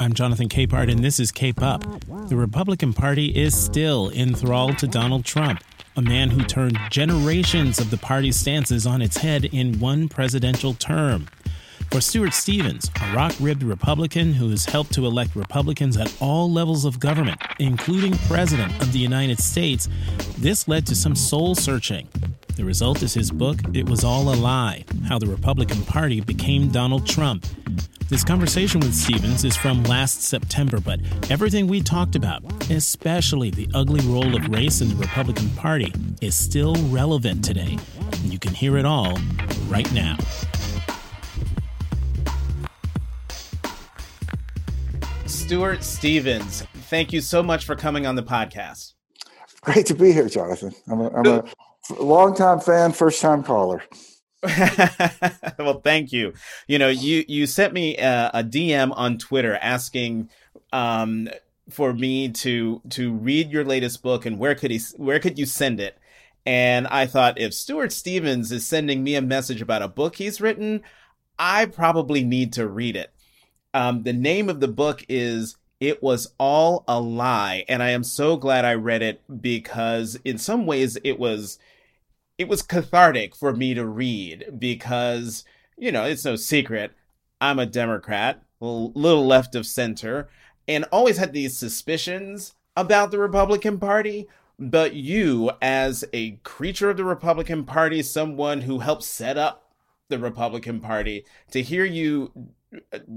I'm Jonathan Capehart, and this is Cape Up. The Republican Party is still enthralled to Donald Trump, a man who turned generations of the party's stances on its head in one presidential term. For Stuart Stevens, a rock ribbed Republican who has helped to elect Republicans at all levels of government, including President of the United States, this led to some soul searching. The result is his book, It Was All a Lie How the Republican Party Became Donald Trump. This conversation with Stevens is from last September, but everything we talked about, especially the ugly role of race in the Republican Party, is still relevant today. And you can hear it all right now. Stuart Stevens, thank you so much for coming on the podcast. Great to be here, Jonathan. I'm a, I'm a longtime fan, first time caller. well, thank you. You know, you you sent me a, a DM on Twitter asking um, for me to to read your latest book and where could he where could you send it? And I thought if Stuart Stevens is sending me a message about a book he's written, I probably need to read it. Um, the name of the book is It Was All a Lie. And I am so glad I read it because in some ways it was it was cathartic for me to read because, you know, it's no secret. I'm a Democrat, a little left of center, and always had these suspicions about the Republican Party. But you, as a creature of the Republican Party, someone who helped set up the Republican Party, to hear you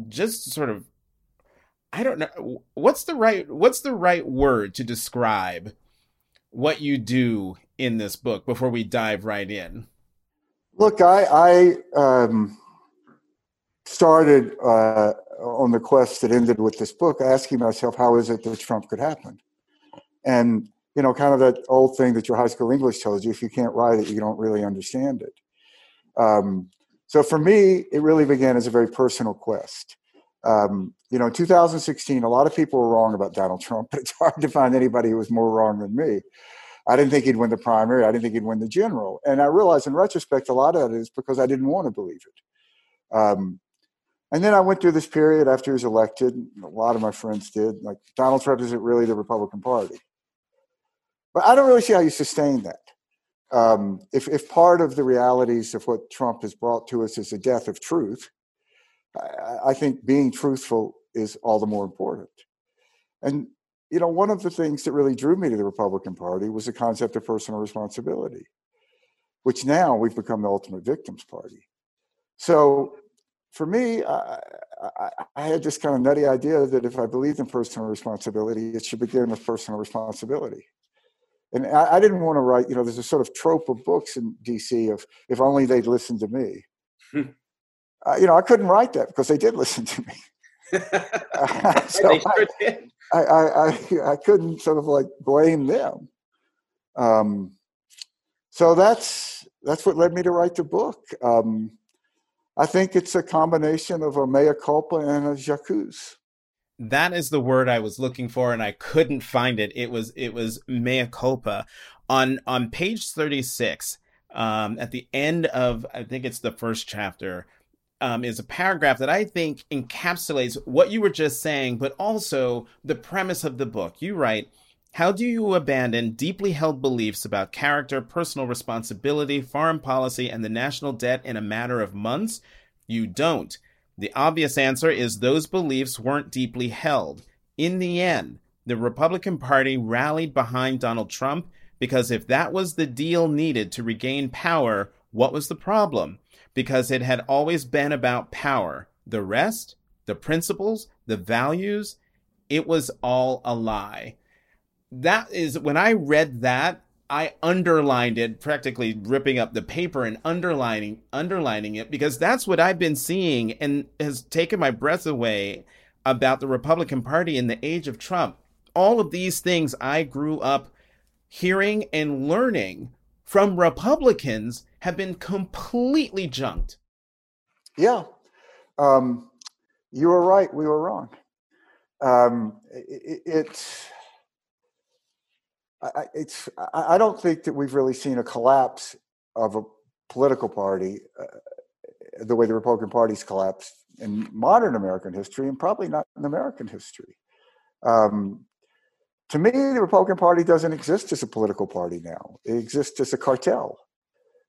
just sort of I don't know what's the right what's the right word to describe what you do in this book before we dive right in? Look, I, I um, started uh, on the quest that ended with this book, asking myself, how is it that Trump could happen? And you know, kind of that old thing that your high school English tells you: if you can't write it, you don't really understand it. Um, so for me, it really began as a very personal quest. Um, you know, in 2016, a lot of people were wrong about Donald Trump, but it's hard to find anybody who was more wrong than me. I didn't think he'd win the primary. I didn't think he'd win the general. And I realized in retrospect, a lot of it is because I didn't want to believe it. Um, and then I went through this period after he was elected. A lot of my friends did. Like Donald Trump isn't really the Republican Party. But I don't really see how you sustain that. Um, if, if part of the realities of what Trump has brought to us is a death of truth, I, I think being truthful is all the more important. And you know, one of the things that really drew me to the Republican Party was the concept of personal responsibility, which now we've become the ultimate victims party. So for me, I, I, I, had this kind of nutty idea that if I believed in personal responsibility, it should begin with personal responsibility. And I, I didn't want to write, you know, there's a sort of trope of books in DC of if only they'd listen to me. uh, you know, I couldn't write that because they did listen to me. uh, so they sure did. I, I, I, I couldn't sort of like blame them. Um, so that's that's what led me to write the book. Um, I think it's a combination of a mea culpa and a j'accuse. That is the word I was looking for, and I couldn't find it. It was it was mea culpa on on page thirty six. Um, at the end of I think it's the first chapter um, is a paragraph that I think encapsulates what you were just saying, but also the premise of the book. You write, How do you abandon deeply held beliefs about character, personal responsibility, foreign policy, and the national debt in a matter of months? You don't. The obvious answer is those beliefs weren't deeply held. In the end, the Republican Party rallied behind Donald Trump because if that was the deal needed to regain power, what was the problem? because it had always been about power. The rest, the principles, the values, it was all a lie. That is when I read that, I underlined it, practically ripping up the paper and underlining underlining it because that's what I've been seeing and has taken my breath away about the Republican Party in the age of Trump. All of these things I grew up hearing and learning from Republicans have been completely junked. Yeah. Um, you were right. We were wrong. Um, it, it's, I, it's, I don't think that we've really seen a collapse of a political party uh, the way the Republican Party's collapsed in modern American history and probably not in American history. Um, to me, the Republican Party doesn't exist as a political party now. It exists as a cartel.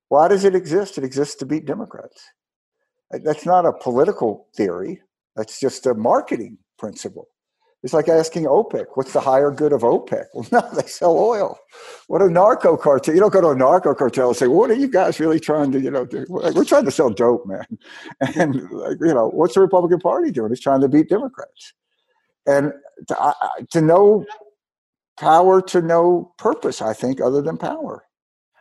Why does it exist? It exists to beat Democrats. That's not a political theory. That's just a marketing principle. It's like asking OPEC, what's the higher good of OPEC? Well, no, they sell oil. What a narco cartel. You don't go to a narco cartel and say, well, what are you guys really trying to, you know, do? We're trying to sell dope, man. And, like, you know, what's the Republican Party doing? It's trying to beat Democrats. And to, to know power to no purpose, I think, other than power.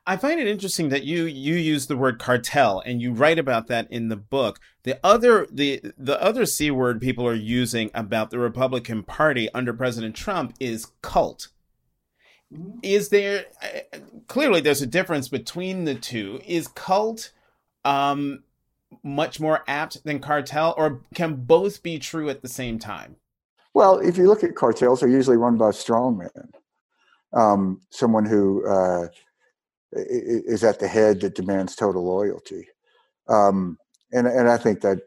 I find it interesting that you you use the word cartel and you write about that in the book. The other the the other c word people are using about the Republican Party under President Trump is cult. Is there clearly there's a difference between the two? Is cult um much more apt than cartel or can both be true at the same time? Well, if you look at cartels, they're usually run by strongmen. Um, someone who uh, is at the head that demands total loyalty. Um, and, and I think that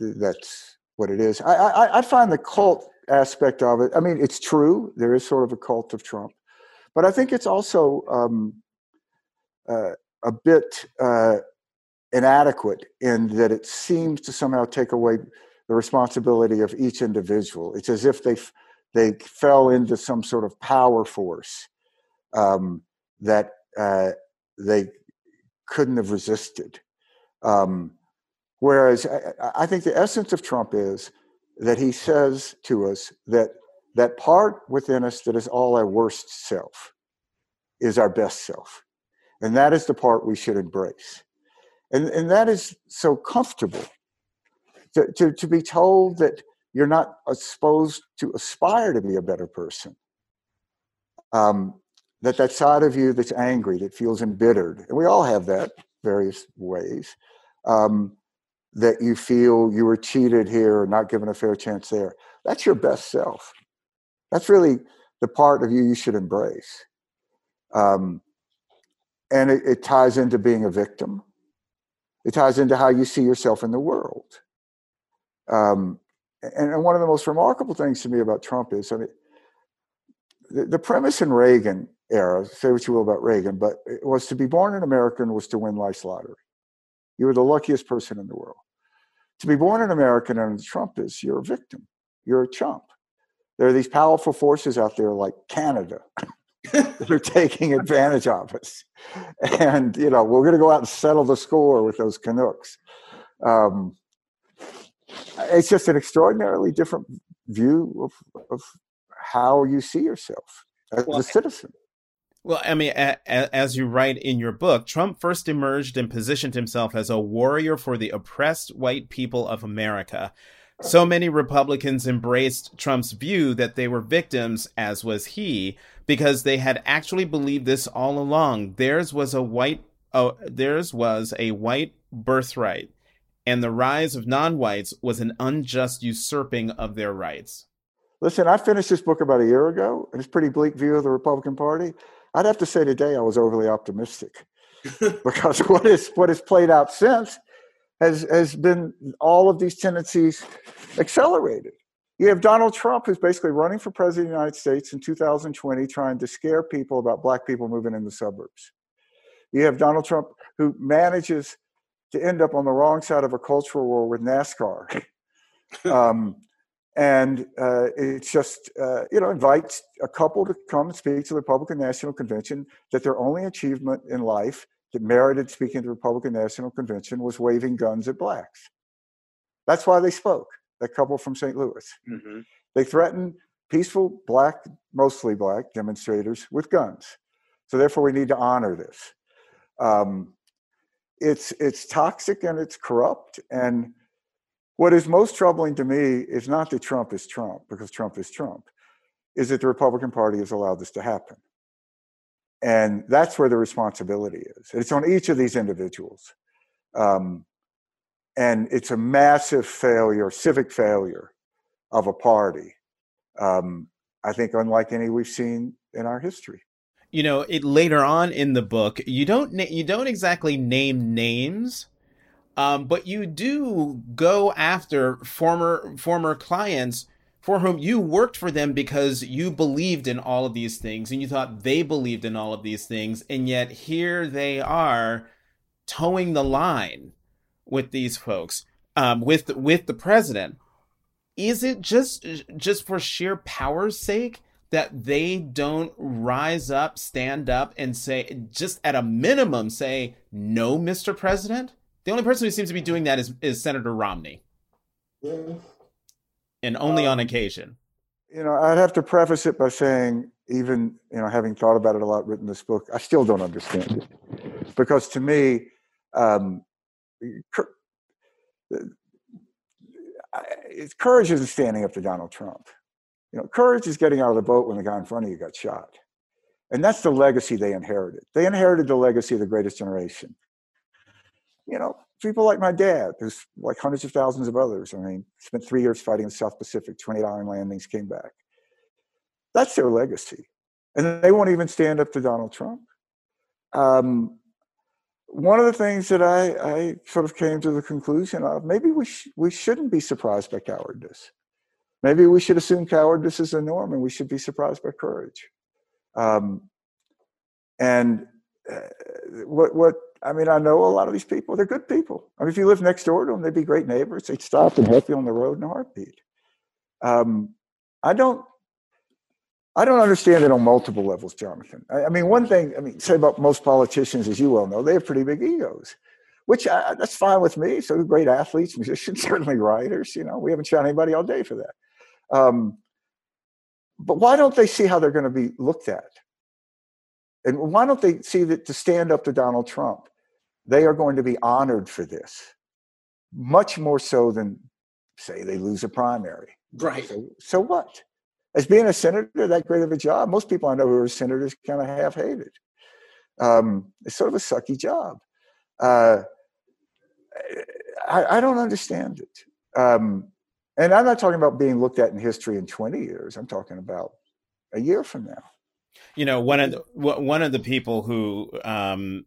that's what it is. I, I, I find the cult aspect of it, I mean, it's true. There is sort of a cult of Trump. But I think it's also um, uh, a bit uh, inadequate in that it seems to somehow take away the responsibility of each individual. It's as if they they fell into some sort of power force um, that uh, they couldn't have resisted. Um, whereas I, I, think the essence of Trump is that he says to us that that part within us that is all our worst self is our best self. And that is the part we should embrace. And, and that is so comfortable to, to, to be told that you're not supposed to aspire to be a better person. Um, that that side of you that's angry, that feels embittered, and we all have that various ways, um, that you feel you were cheated here or not given a fair chance there. That's your best self. That's really the part of you you should embrace. Um, and it, it ties into being a victim. It ties into how you see yourself in the world. Um, and, and, one of the most remarkable things to me about Trump is, I mean, the, the premise in Reagan era, say what you will about Reagan, but it was to be born an American was to win life's lottery. You were the luckiest person in the world. To be born an American and Trump is, you're a victim. You're a chump. There are these powerful forces out there like Canada that are taking advantage of us. And, you know, we're going to go out and settle the score with those Canucks. Um, it's just an extraordinarily different view of, of how you see yourself as well, a citizen. Well, I mean, a, a, as you write in your book, Trump first emerged and positioned himself as a warrior for the oppressed white people of America. So many Republicans embraced Trump's view that they were victims, as was he, because they had actually believed this all along. Theirs was a white, oh, theirs was a white birthright, and the rise of non-whites was an unjust usurping of their rights. Listen, I finished this book about a year ago, and it's pretty bleak view of the Republican Party. I'd have to say today I was overly optimistic because what is what has played out since has has been all of these tendencies accelerated. You have Donald Trump who's basically running for president of the United States in 2020, trying to scare people about black people moving in the suburbs. You have Donald Trump who manages to end up on the wrong side of a cultural war with NASCAR. um, and uh, it's just uh, you know invites a couple to come and speak to the Republican National Convention that their only achievement in life that merited speaking to the Republican National Convention was waving guns at blacks. That's why they spoke. That couple from St. Louis. Mm-hmm. They threatened peaceful black, mostly black demonstrators with guns. So therefore, we need to honor this. Um, it's it's toxic and it's corrupt and what is most troubling to me is not that Trump is Trump, because Trump is Trump, is that the Republican Party has allowed this to happen. And that's where the responsibility is. It's on each of these individuals. Um, and it's a massive failure, civic failure of a party. Um, I think unlike any we've seen in our history. You know, it later on in the book, you don't na- you don't exactly name names, Um, but you do go after former former clients for whom you worked for them because you believed in all of these things and you thought they believed in all of these things. And yet here they are toeing the line with these folks um, with with the president. Is it just just for sheer power's sake that they don't rise up stand up and say just at a minimum say no mr president the only person who seems to be doing that is, is senator romney yeah and only um, on occasion. You know, I'd have to preface it by saying, even you know, having thought about it a lot, written this book, I still don't understand it because to me, um, courage isn't standing up to Donald Trump. You know, courage is getting out of the boat when the guy in front of you got shot. And that's the legacy they inherited. They inherited the legacy of the greatest generation. You know, people like my dad, there's like hundreds of thousands of others. I mean, spent three years fighting in the South Pacific, 28 island landings, came back. That's their legacy. And they won't even stand up to Donald Trump. Um, one of the things that I, I, sort of came to the conclusion of maybe we, sh- we shouldn't be surprised by cowardice. Maybe we should assume cowardice is the norm and we should be surprised by courage. Um, and uh, what, what I mean, I know a lot of these people. They're good people. I mean, if you live next door to them, they'd be great neighbors. They'd stop and help you on the road in a heartbeat. Um, I don't. I don't understand it on multiple levels, Jonathan. I, I, mean, one thing I mean, say about most politicians, as you well know, they have pretty big egos, which I, that's fine with me. So great athletes, musicians, certainly writers. You know, we haven't shot anybody all day for that. Um, but why don't they see how they're going to be looked at? And why don't they see that to stand up to Donald Trump? They are going to be honored for this, much more so than, say, they lose a primary. Right. So, so what? As being a senator, that great of a job, most people I know who are senators kind of half hated. Um, it's sort of a sucky job. Uh, I, I, don't understand it. Um, and I'm not talking about being looked at in history in 20 years. I'm talking about a year from now. You know, one of the one of the people who um,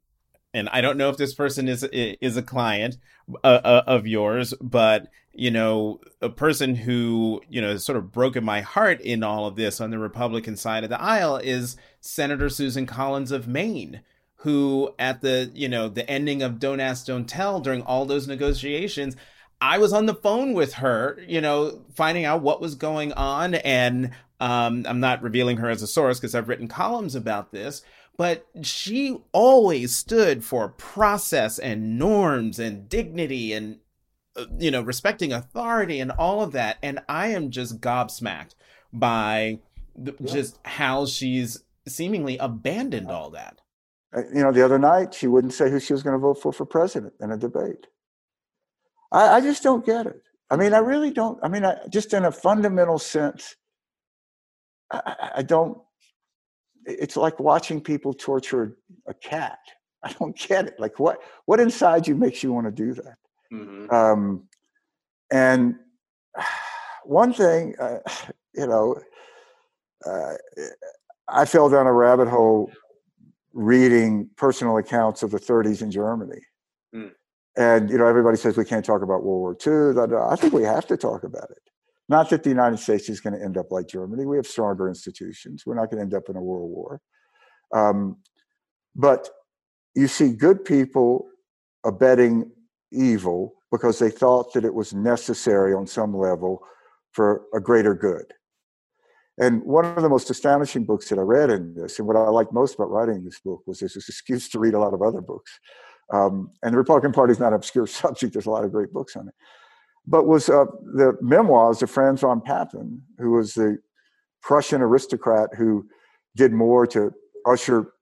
and I don't know if this person is is a client uh, uh, of yours, but you know, a person who you know sort of broken my heart in all of this on the Republican side of the aisle is Senator Susan Collins of Maine, who at the you know the ending of Don't Ask, Don't Tell during all those negotiations. I was on the phone with her, you know, finding out what was going on. And um, I'm not revealing her as a source because I've written columns about this but she always stood for process and norms and dignity and uh, you know respecting authority and all of that. And i am just gobsmacked by the, yeah. just how she's seemingly abandoned all that. Uh, you know the other night she wouldn't say who she was going to vote for for president in a debate. I, I just don't get it. I mean i really don't i mean I, just in a fundamental sense I, I don't it's like watching people torture a cat. I don't get it. Like what what inside you makes you want to do that? Mm-hmm. Um, and one thing, uh, you know, uh, I fell down a rabbit hole reading personal accounts of the 30s in Germany. Mm. And you know, everybody says we can't talk about World War II. I think we have to talk about it. Not that the United States is going to end up like Germany. We have stronger institutions. We're not going to end up in a world war. Um, but you see good people abetting evil because they thought that it was necessary on some level for a greater good. And one of the most astonishing books that I read in this, and what I liked most about writing this book, was this excuse to read a lot of other books. Um, and the Republican Party is not an obscure subject. There's a lot of great books on it but was uh, the memoirs of Franz von Papen, who was the Prussian aristocrat who did more to usher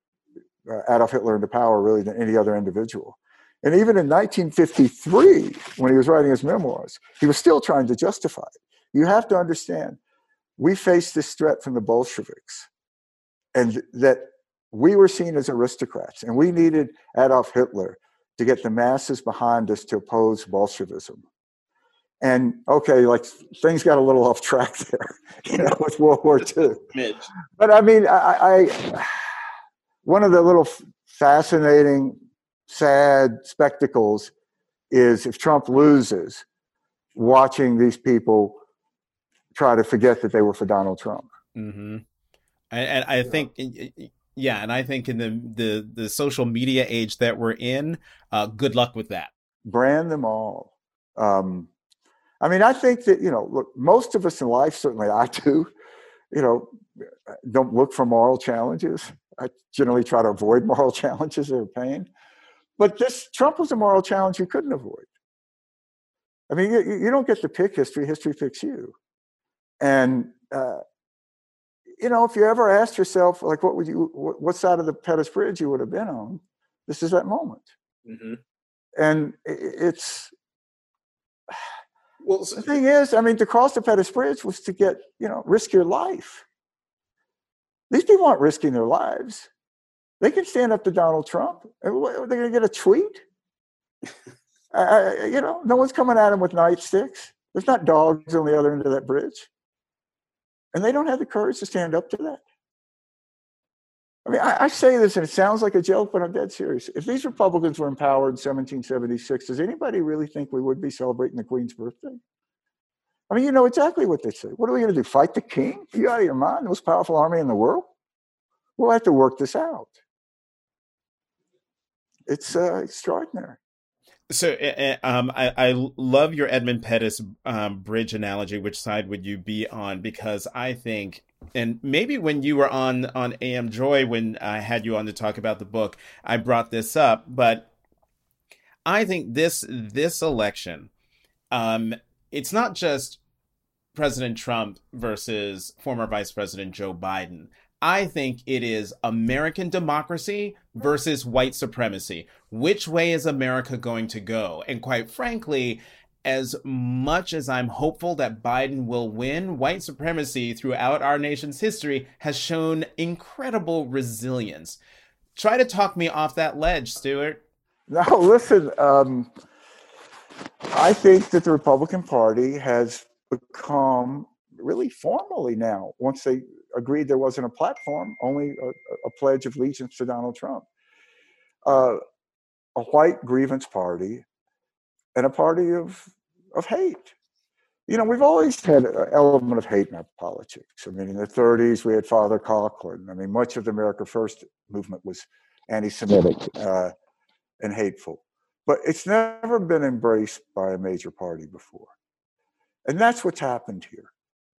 uh, Adolf Hitler into power really than any other individual. And even in 1953, when he was writing his memoirs, he was still trying to justify it. You have to understand, we faced this threat from the Bolsheviks, and that we were seen as aristocrats, and we needed Adolf Hitler to get the masses behind us to oppose Bolshevism and okay, like things got a little off track there, you know, with World War II. Mitch. But I mean, I, I one of the little fascinating, sad spectacles is if Trump loses, watching these people try to forget that they were for Donald Trump. Mm-hmm. And, and I think, yeah, and I think in the the the social media age that we're in, uh, good luck with that. Brand them all. Um, I mean, I think that you know, look, most of us in life, certainly I do, you know, don't look for moral challenges. I generally try to avoid moral challenges or pain. But this Trump was a moral challenge you couldn't avoid. I mean, you, you don't get to pick history; history picks you. And uh, you know, if you ever asked yourself, like, what would you, what, what side of the Pettus Bridge you would have been on, this is that moment. Mm-hmm. And it's, well, the thing is, I mean, to cross the Pettus Bridge was to get, you know, risk your life. These people aren't risking their lives. They can stand up to Donald Trump. They're going to get a tweet. you know, no one's coming at him with nightsticks. There's not dogs on the other end of that bridge. And they don't have the courage to stand up to that. I mean, I, I, say this and it sounds like a joke, but I'm dead serious. If these Republicans were in power in 1776, does anybody really think we would be celebrating the Queen's birthday? I mean, you know exactly what they say. What are we going to do? Fight the king? Are you out of your mind? The most powerful army in the world? We'll have to work this out. It's uh, extraordinary. So, uh, um, I, I love your Edmund Pettus um, bridge analogy. Which side would you be on? Because I think, and maybe when you were on on AM Joy when I had you on to talk about the book, I brought this up. But I think this this election, um, it's not just President Trump versus former Vice President Joe Biden. I think it is American democracy versus white supremacy. Which way is America going to go? And quite frankly, as much as I'm hopeful that Biden will win, white supremacy throughout our nation's history has shown incredible resilience. Try to talk me off that ledge, Stuart. No, listen, um, I think that the Republican Party has become really formally now, once they agreed there wasn't a platform, only a, a pledge of allegiance to Donald Trump. Uh, a white grievance party and a party of, of hate. You know, we've always had an element of hate in our politics. I mean, in the 30s, we had Father Coughlin. I mean, much of the America First movement was anti Semitic uh, and hateful. But it's never been embraced by a major party before. And that's what's happened here.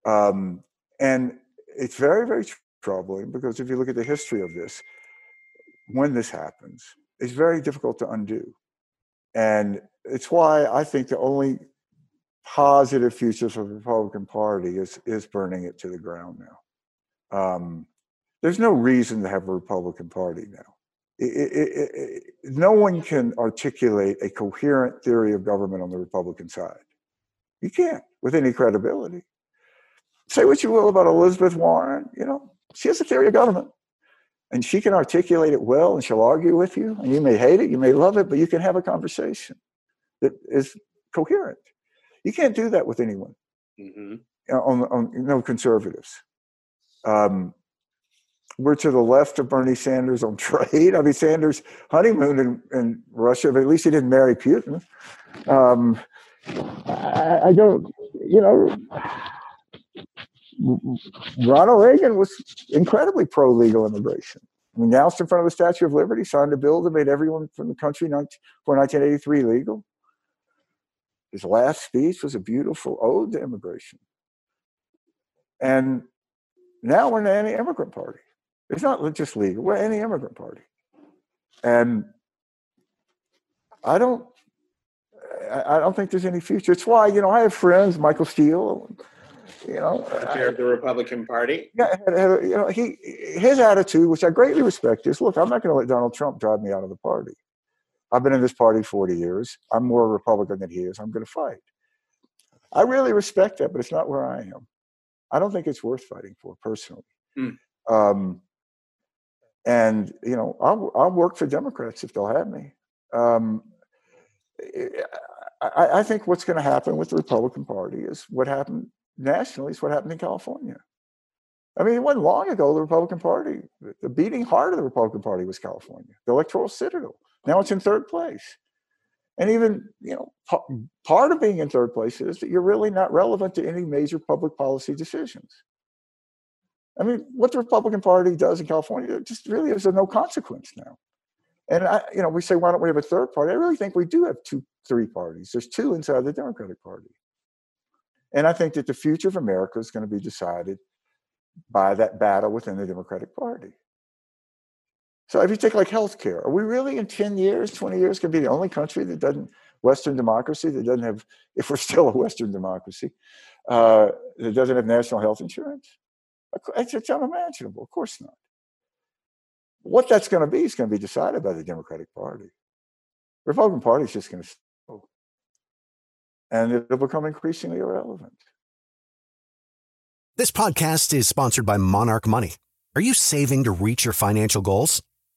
Um, and it's very, very troubling because if you look at the history of this, when this happens, it's very difficult to undo. And it's why I think the only positive future for the Republican Party is is burning it to the ground now. Um, there's no reason to have a Republican Party now. It, it, it, no one can articulate a coherent theory of government on the Republican side. You can't with any credibility say what you will about Elizabeth Warren, you know, she has a theory of government. And she can articulate it well and she'll argue with you. And you may hate it, you may love it, but you can have a conversation that is coherent. You can't do that with anyone. Mm-hmm. On, on you know, conservatives. Um, we're to the left of Bernie Sanders on trade. I mean, Sanders honeymoon in, in Russia, but at least he didn't marry Putin. Um, I, I don't, you know, Ronald Reagan was incredibly pro legal immigration. I mean, announced in front of the Statue of Liberty, signed a bill that made everyone from the country for 1983 legal. His last speech was a beautiful ode to immigration. And now we're in an anti immigrant party. It's not just legal, we're an anti immigrant party. And I don't. I don't think there's any future. It's why, you know, I have friends, Michael Steele, you know, of the Republican Party. Yeah, you know, he his attitude, which I greatly respect, is look, I'm not going to let Donald Trump drive me out of the party. I've been in this party 40 years. I'm more Republican than he is. I'm going to fight. I really respect that, but it's not where I am. I don't think it's worth fighting for personally. Mm. Um, and you know, I'll, I'll work for Democrats if they'll have me. Um, I, I think what's going to happen with the Republican Party is what happened nationally is what happened in California. I mean, it wasn't long ago the Republican Party, the beating heart of the Republican Party was California, the electoral citadel. Now it's in third place. And even, you know, part of being in third place is that you're really not relevant to any major public policy decisions. I mean, what the Republican Party does in California just really is of no consequence now. And I, you know, we say, why don't we have a third party? I really think we do have two, three parties. There's two inside the Democratic Party. And I think that the future of America is going to be decided by that battle within the Democratic Party. So if you take like healthcare, are we really in 10 years, 20 years going to be the only country that doesn't, Western democracy that doesn't have, if we're still a Western democracy, uh, that doesn't have national health insurance? It's, it's unimaginable. Of course not. What that's going to be is going to be decided by the Democratic Party. The Republican Party is just going to slow, and it'll become increasingly irrelevant. This podcast is sponsored by Monarch Money. Are you saving to reach your financial goals?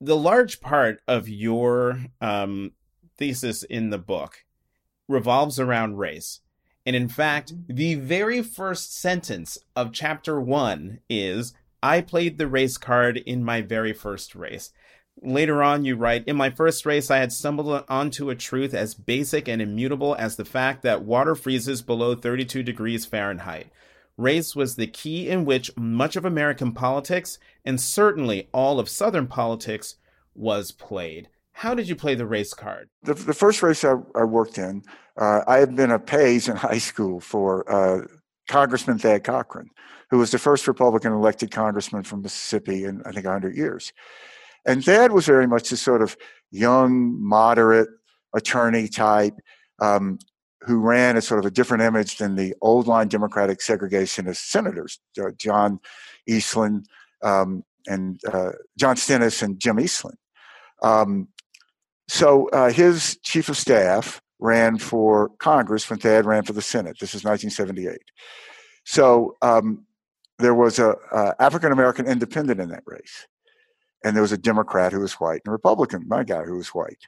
The large part of your um, thesis in the book revolves around race. And in fact, the very first sentence of chapter one is I played the race card in my very first race. Later on, you write, In my first race, I had stumbled onto a truth as basic and immutable as the fact that water freezes below 32 degrees Fahrenheit. Race was the key in which much of American politics, and certainly all of Southern politics, was played. How did you play the race card? The, the first race I, I worked in, uh, I had been a pays in high school for uh, Congressman Thad Cochran, who was the first Republican elected congressman from Mississippi in, I think, 100 years. And Thad was very much a sort of young, moderate attorney type um, who ran a sort of a different image than the old line Democratic segregationist senators, John Eastland um, and uh, John Stennis and Jim Eastland. Um, so uh, his chief of staff ran for Congress when Thad ran for the Senate. This is 1978. So um, there was a, a African American independent in that race and there was a Democrat who was white and a Republican, my guy, who was white.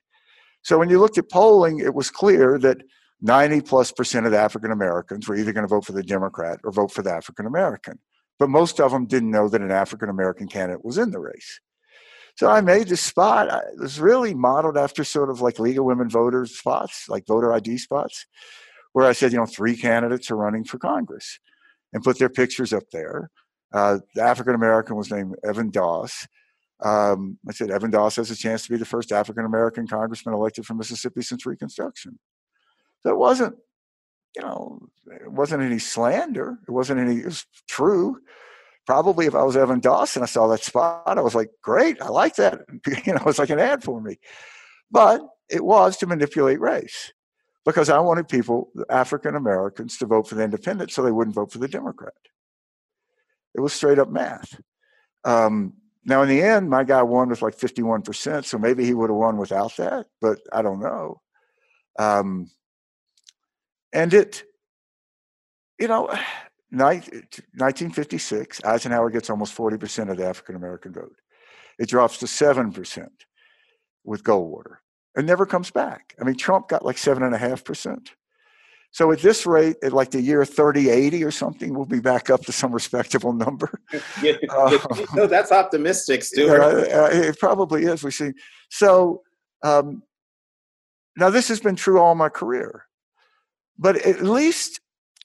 So when you looked at polling, it was clear that 90 plus percent of African Americans were either going to vote for the Democrat or vote for the African American. But most of them didn't know that an African American candidate was in the race. So I made this spot. It was really modeled after sort of like League of Women Voters spots, like voter ID spots, where I said, you know, three candidates are running for Congress and put their pictures up there. Uh, the African American was named Evan Doss. Um, I said Evan Doss has a chance to be the first African American congressman elected from Mississippi since Reconstruction. So it wasn't, you know, it wasn't any slander. It wasn't any. It was true. Probably if I was Evan Dawson, I saw that spot, I was like, great, I like that. You know, it's like an ad for me. But it was to manipulate race because I wanted people, African Americans, to vote for the independent so they wouldn't vote for the Democrat. It was straight up math. Um, now, in the end, my guy won with like 51%, so maybe he would have won without that, but I don't know. Um, and it, you know, 1956, Eisenhower gets almost 40% of the African American vote. It drops to 7% with Goldwater and never comes back. I mean, Trump got like 7.5%. So at this rate, at like the year 3080 or something, we'll be back up to some respectable number. yeah, uh, no, that's optimistic, Stuart. Uh, it probably is. We see. So um, now this has been true all my career, but at least,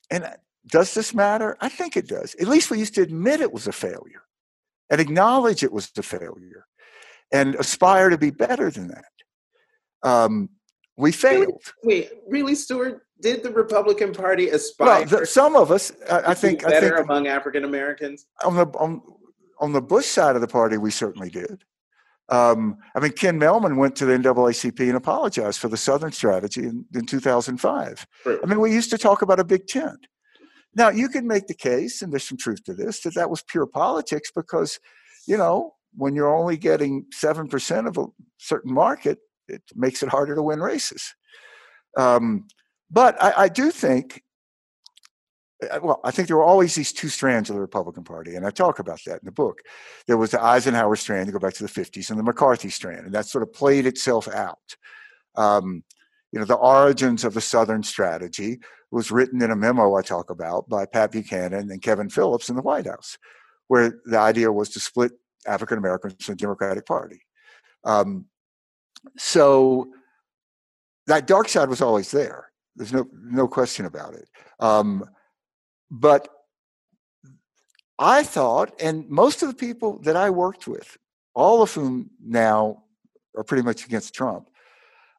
and does this matter? I think it does. At least we used to admit it was a failure and acknowledge it was a failure and aspire to be better than that. Um, we failed. Wait, wait, really, Stuart? did the Republican Party aspire? Well, the, some of us, I, I think, better I think among African Americans. On the on, on the Bush side of the party, we certainly did. Um, I mean, Ken Mehlman went to the NAACP and apologized for the Southern strategy in, in 2005. Right. I mean, we used to talk about a big tent. Now, you can make the case, and there's some truth to this, that that was pure politics because, you know, when you're only getting 7% of a certain market, it makes it harder to win races. Um, but I, I do think well, I think there were always these two strands of the Republican Party, and I talk about that in the book. There was the Eisenhower strand to go back to the 50s and the McCarthy strand, and that sort of played itself out. Um, you know, the origins of the Southern strategy was written in a memo I talk about by Pat Buchanan and Kevin Phillips in the White House, where the idea was to split African Americans from the Democratic Party. Um, so that dark side was always there. There's no no question about it. Um, but I thought, and most of the people that I worked with, all of whom now are pretty much against Trump,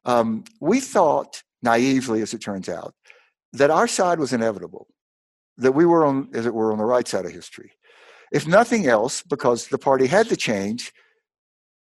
um, we thought naively, as it turns out, that our side was inevitable, that we were on, as it were, on the right side of history. If nothing else, because the party had to change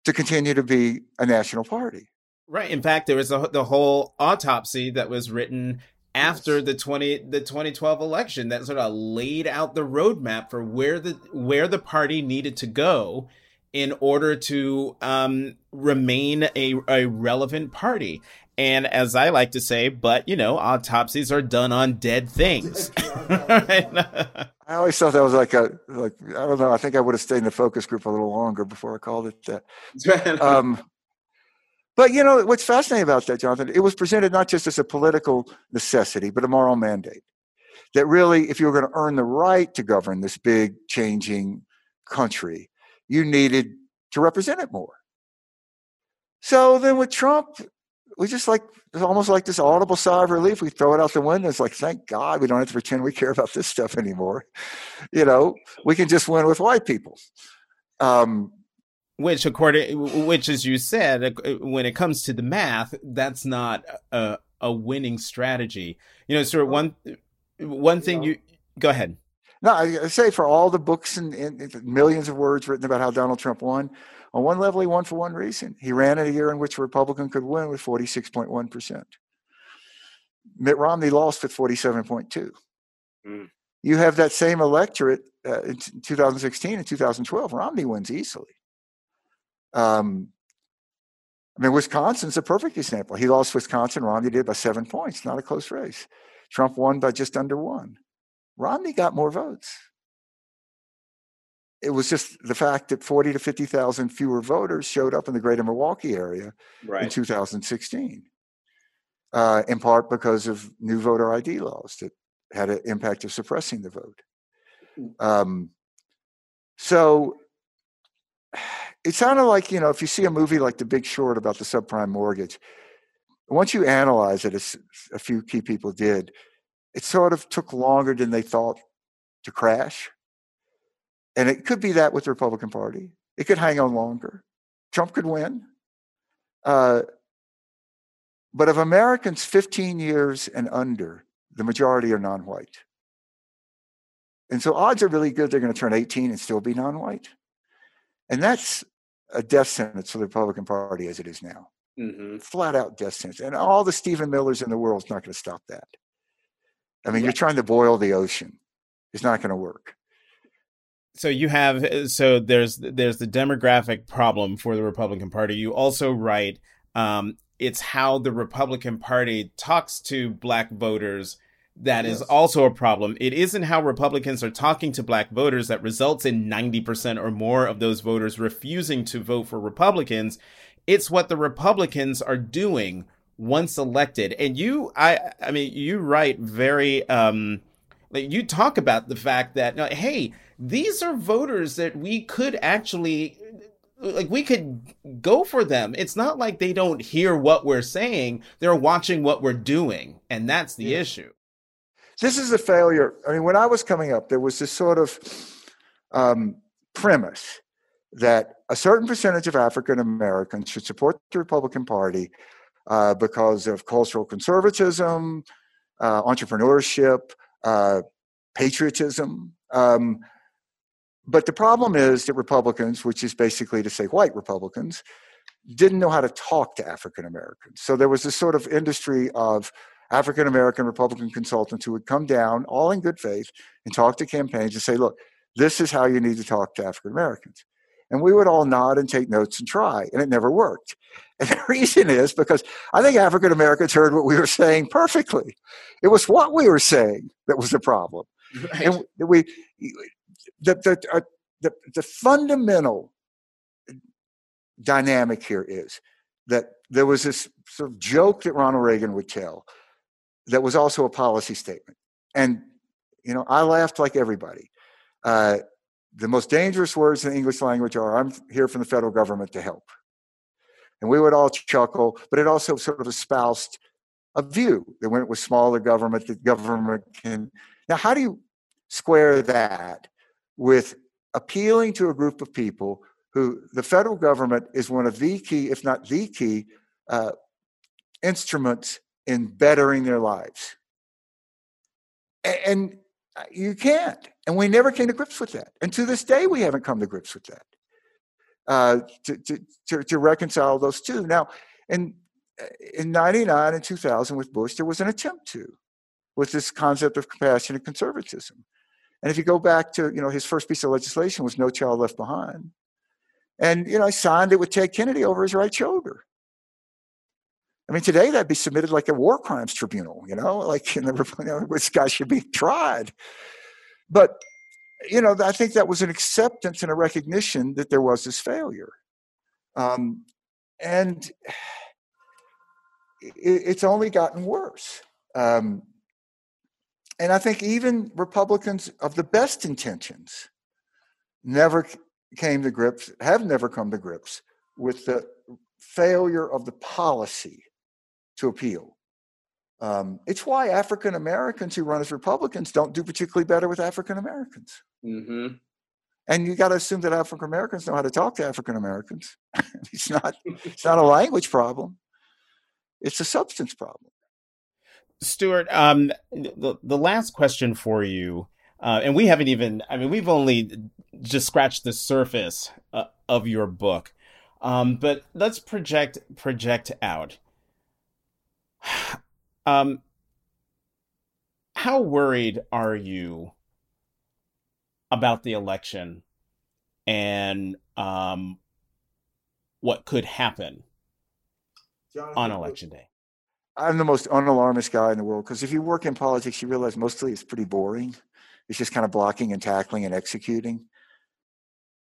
to continue to be a national party. Right. In fact, there was a, the whole autopsy that was written after the 20 the 2012 election that sort of laid out the roadmap for where the where the party needed to go in order to um, remain a, a relevant party. And as I like to say, but you know, autopsies are done on dead things. I always thought that was like a like I don't know. I think I would have stayed in the focus group a little longer before I called it that. um, but you know what's fascinating about that, Jonathan? It was presented not just as a political necessity, but a moral mandate. That really, if you were going to earn the right to govern this big changing country, you needed to represent it more. So then with Trump, we just like it's almost like this audible sigh of relief. We throw it out the window. It's like, thank God we don't have to pretend we care about this stuff anymore. You know, we can just win with white people. Um, which according which as you said when it comes to the math that's not a, a winning strategy. You know sort of one one thing you go ahead. No i say for all the books and, and, millions of words written about how donald trump won on one level he won for one reason. He ran in a year in which a republican could win with 46.1% mitt romney lost with 47.2 mm. you have that same electorate uh, in 2016 and 2012 romney wins easily um, I mean, Wisconsin's a perfect example. He lost Wisconsin. Romney did by seven points. Not a close race. Trump won by just under one. Romney got more votes. It was just the fact that 40 to 50,000 fewer voters showed up in the greater Milwaukee area right. in 2016, uh, in part because of new voter ID laws that had an impact of suppressing the vote. Hmm. Um, so it sounded like you know if you see a movie like The Big Short about the subprime mortgage, once you analyze it, as a few key people did, it sort of took longer than they thought to crash. And it could be that with the Republican Party. It could hang on longer. Trump could win. Uh, but of Americans 15 years and under, the majority are non white. And so odds are really good they're going to turn 18 and still be non white. And that's a death sentence for the Republican Party as it is now. Mm-hmm. Flat out death sentence. And all the Stephen Millers in the world is not going to stop that. I mean, yeah. you're trying to boil the ocean. It's not going to work. So you have so there's there's the demographic problem for the Republican Party. You also write um, it's how the Republican Party talks to black voters that yes. is also a problem. It isn't how Republicans are talking to black voters that results in 90% or more of those voters refusing to vote for Republicans. It's what the Republicans are doing once elected. And you, I, I mean, you write very, um, like you talk about the fact that, hey, these are voters that we could actually like we could go for them. It's not like they don't hear what we're saying. They're watching what we're doing. And that's the yeah. issue this is a failure. I mean, when I was coming up, there was this sort of um, premise that a certain percentage of African Americans should support the Republican Party uh, because of cultural conservatism, uh, entrepreneurship, uh, patriotism. Um, but the problem is that Republicans, which is basically to say white Republicans, didn't know how to talk to African Americans. So there was this sort of industry of African American Republican consultants who would come down, all in good faith, and talk to campaigns and say, look, this is how you need to talk to African Americans. And we would all nod and take notes and try, and it never worked. And the reason is because I think African Americans heard what we were saying perfectly. It was what we were saying that was the problem. Right. And we, the, the, uh, the, the fundamental dynamic here is that there was this sort of joke that Ronald Reagan would tell that was also a policy statement. And, you know, I laughed like everybody. Uh, the most dangerous words in the English language are, I'm here from the federal government to help. And we would all chuckle, but it also sort of espoused a view that when it was smaller government, the government can. Now, how do you square that with appealing to a group of people who the federal government is one of the key, if not the key, uh, instruments in bettering their lives? And uh, you can't. And we never came to grips with that. And to this day, we haven't come to grips with that. Uh, to, to, to, to, reconcile those two. Now, in, uh, in 99 and 2000 with Bush, there was an attempt to, with this concept of compassionate conservatism. And if you go back to, you know, his first piece of legislation was No Child Left Behind. And, you know, I signed it with Ted Kennedy over his right shoulder. I mean, today that'd be submitted like a war crimes tribunal, you know, like you know, this guy should be tried. But you know, I think that was an acceptance and a recognition that there was this failure. Um, and it, it's only gotten worse. Um, and I think even Republicans of the best intentions never came to grips, have never come to grips with the failure of the policy to appeal. Um, it's why African Americans who run as Republicans don't do particularly better with African Americans. Mm-hmm. And you got to assume that African Americans know how to talk to African Americans. it's not it's not a language problem. It's a substance problem. Stuart, um, the the last question for you, uh, and we haven't even. I mean, we've only just scratched the surface uh, of your book, um, but let's project project out. Um, how worried are you about the election and um, what could happen Jonathan, on election day? I'm the most unalarmist guy in the world because if you work in politics, you realize mostly it's pretty boring. It's just kind of blocking and tackling and executing.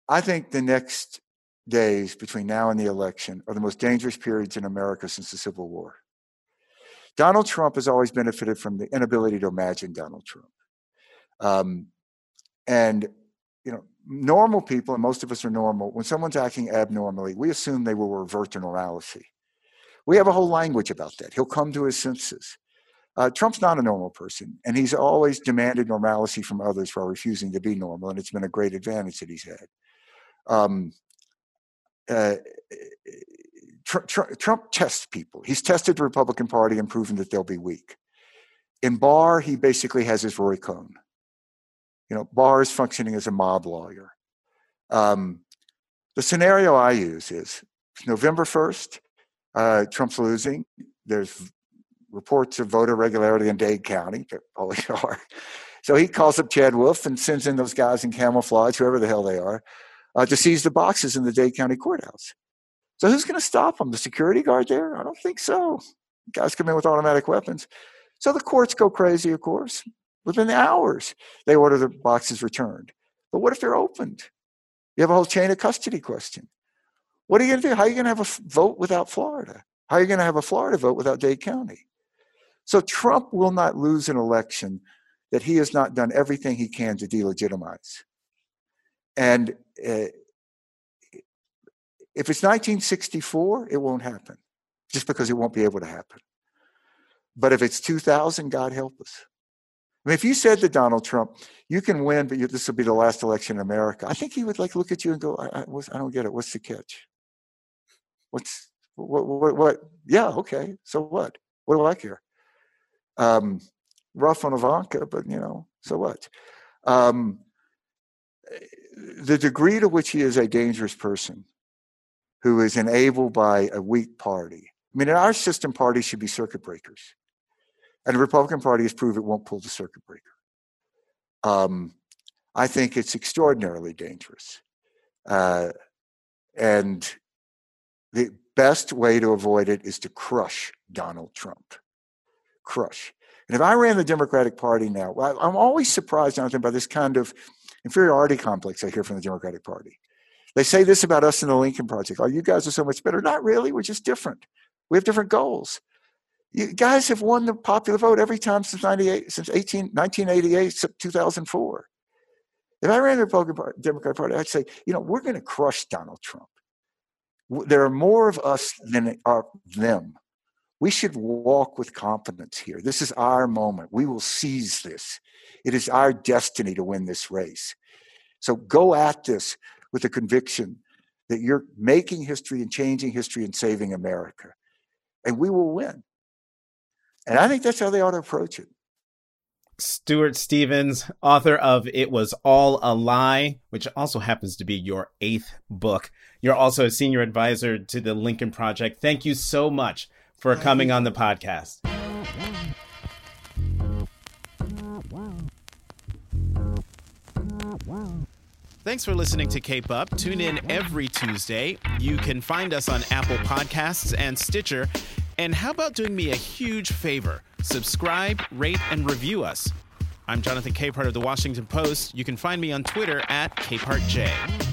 I think the next days between now and the election are the most dangerous periods in America since the Civil War. Donald Trump has always benefited from the inability to imagine Donald Trump. Um, and, you know, normal people, and most of us are normal, when someone's acting abnormally, we assume they will revert to normalcy. We have a whole language about that. He'll come to his senses. Uh, Trump's not a normal person, and he's always demanded normalcy from others while refusing to be normal, and it's been a great advantage that he's had. Um, uh, Tr- Tr- Trump tests people. He's tested the Republican Party and proven that they'll be weak. In Barr, he basically has his Roy Cohn. You know, Barr is functioning as a mob lawyer. Um, the scenario I use is November 1st, uh, Trump's losing. There's reports of voter regularity in Dade County. There are. So he calls up Chad Wolf and sends in those guys in camouflage, whoever the hell they are, uh, to seize the boxes in the Dade County courthouse. So who's going to stop them? The security guard there? I don't think so. Guys come in with automatic weapons. So the courts go crazy, of course. Within hours, they order the boxes returned. But what if they're opened? You have a whole chain of custody question. What are you going to do? How are you going to have a vote without Florida? How are you going to have a Florida vote without Dade County? So Trump will not lose an election that he has not done everything he can to delegitimize. And uh, if it's 1964, it won't happen just because it won't be able to happen. But if it's 2000, God help us. I mean, if you said to Donald Trump, you can win, but you, this will be the last election in America, I think he would like look at you and go, I, I, I don't get it. What's the catch? What's, what, what, what, Yeah, okay. So what? What do I care? Um, rough on Ivanka, but you know, so what? Um, the degree to which he is a dangerous person who is enabled by a weak party. I mean, in our system, parties should be circuit breakers. And the Republican Party has proved it won't pull the circuit breaker. Um, I think it's extraordinarily dangerous. Uh, and the best way to avoid it is to crush Donald Trump. Crush. And if I ran the Democratic Party now, I'm always surprised, Jonathan, by this kind of inferiority complex I hear from the Democratic Party. They say this about us in the Lincoln Project. Oh, you guys are so much better. Not really. We're just different. We have different goals. You guys have won the popular vote every time since 98, since 18, 1988, 2004. If I ran the Democratic Party, I'd say, you know, we're going to crush Donald Trump. There are more of us than are them. We should walk with confidence here. This is our moment. We will seize this. It is our destiny to win this race. So go at this with the conviction that you're making history and changing history and saving America. And we will win. And I think that's how they ought to approach it. Stuart Stevens, author of It Was All a Lie, which also happens to be your eighth book. You're also a senior advisor to the Lincoln Project. Thank you so much for coming on the podcast. Thanks for listening to Cape Up. Tune in every Tuesday. You can find us on Apple Podcasts and Stitcher. And how about doing me a huge favor? Subscribe, rate, and review us. I'm Jonathan Capehart of the Washington Post. You can find me on Twitter at CapehartJ.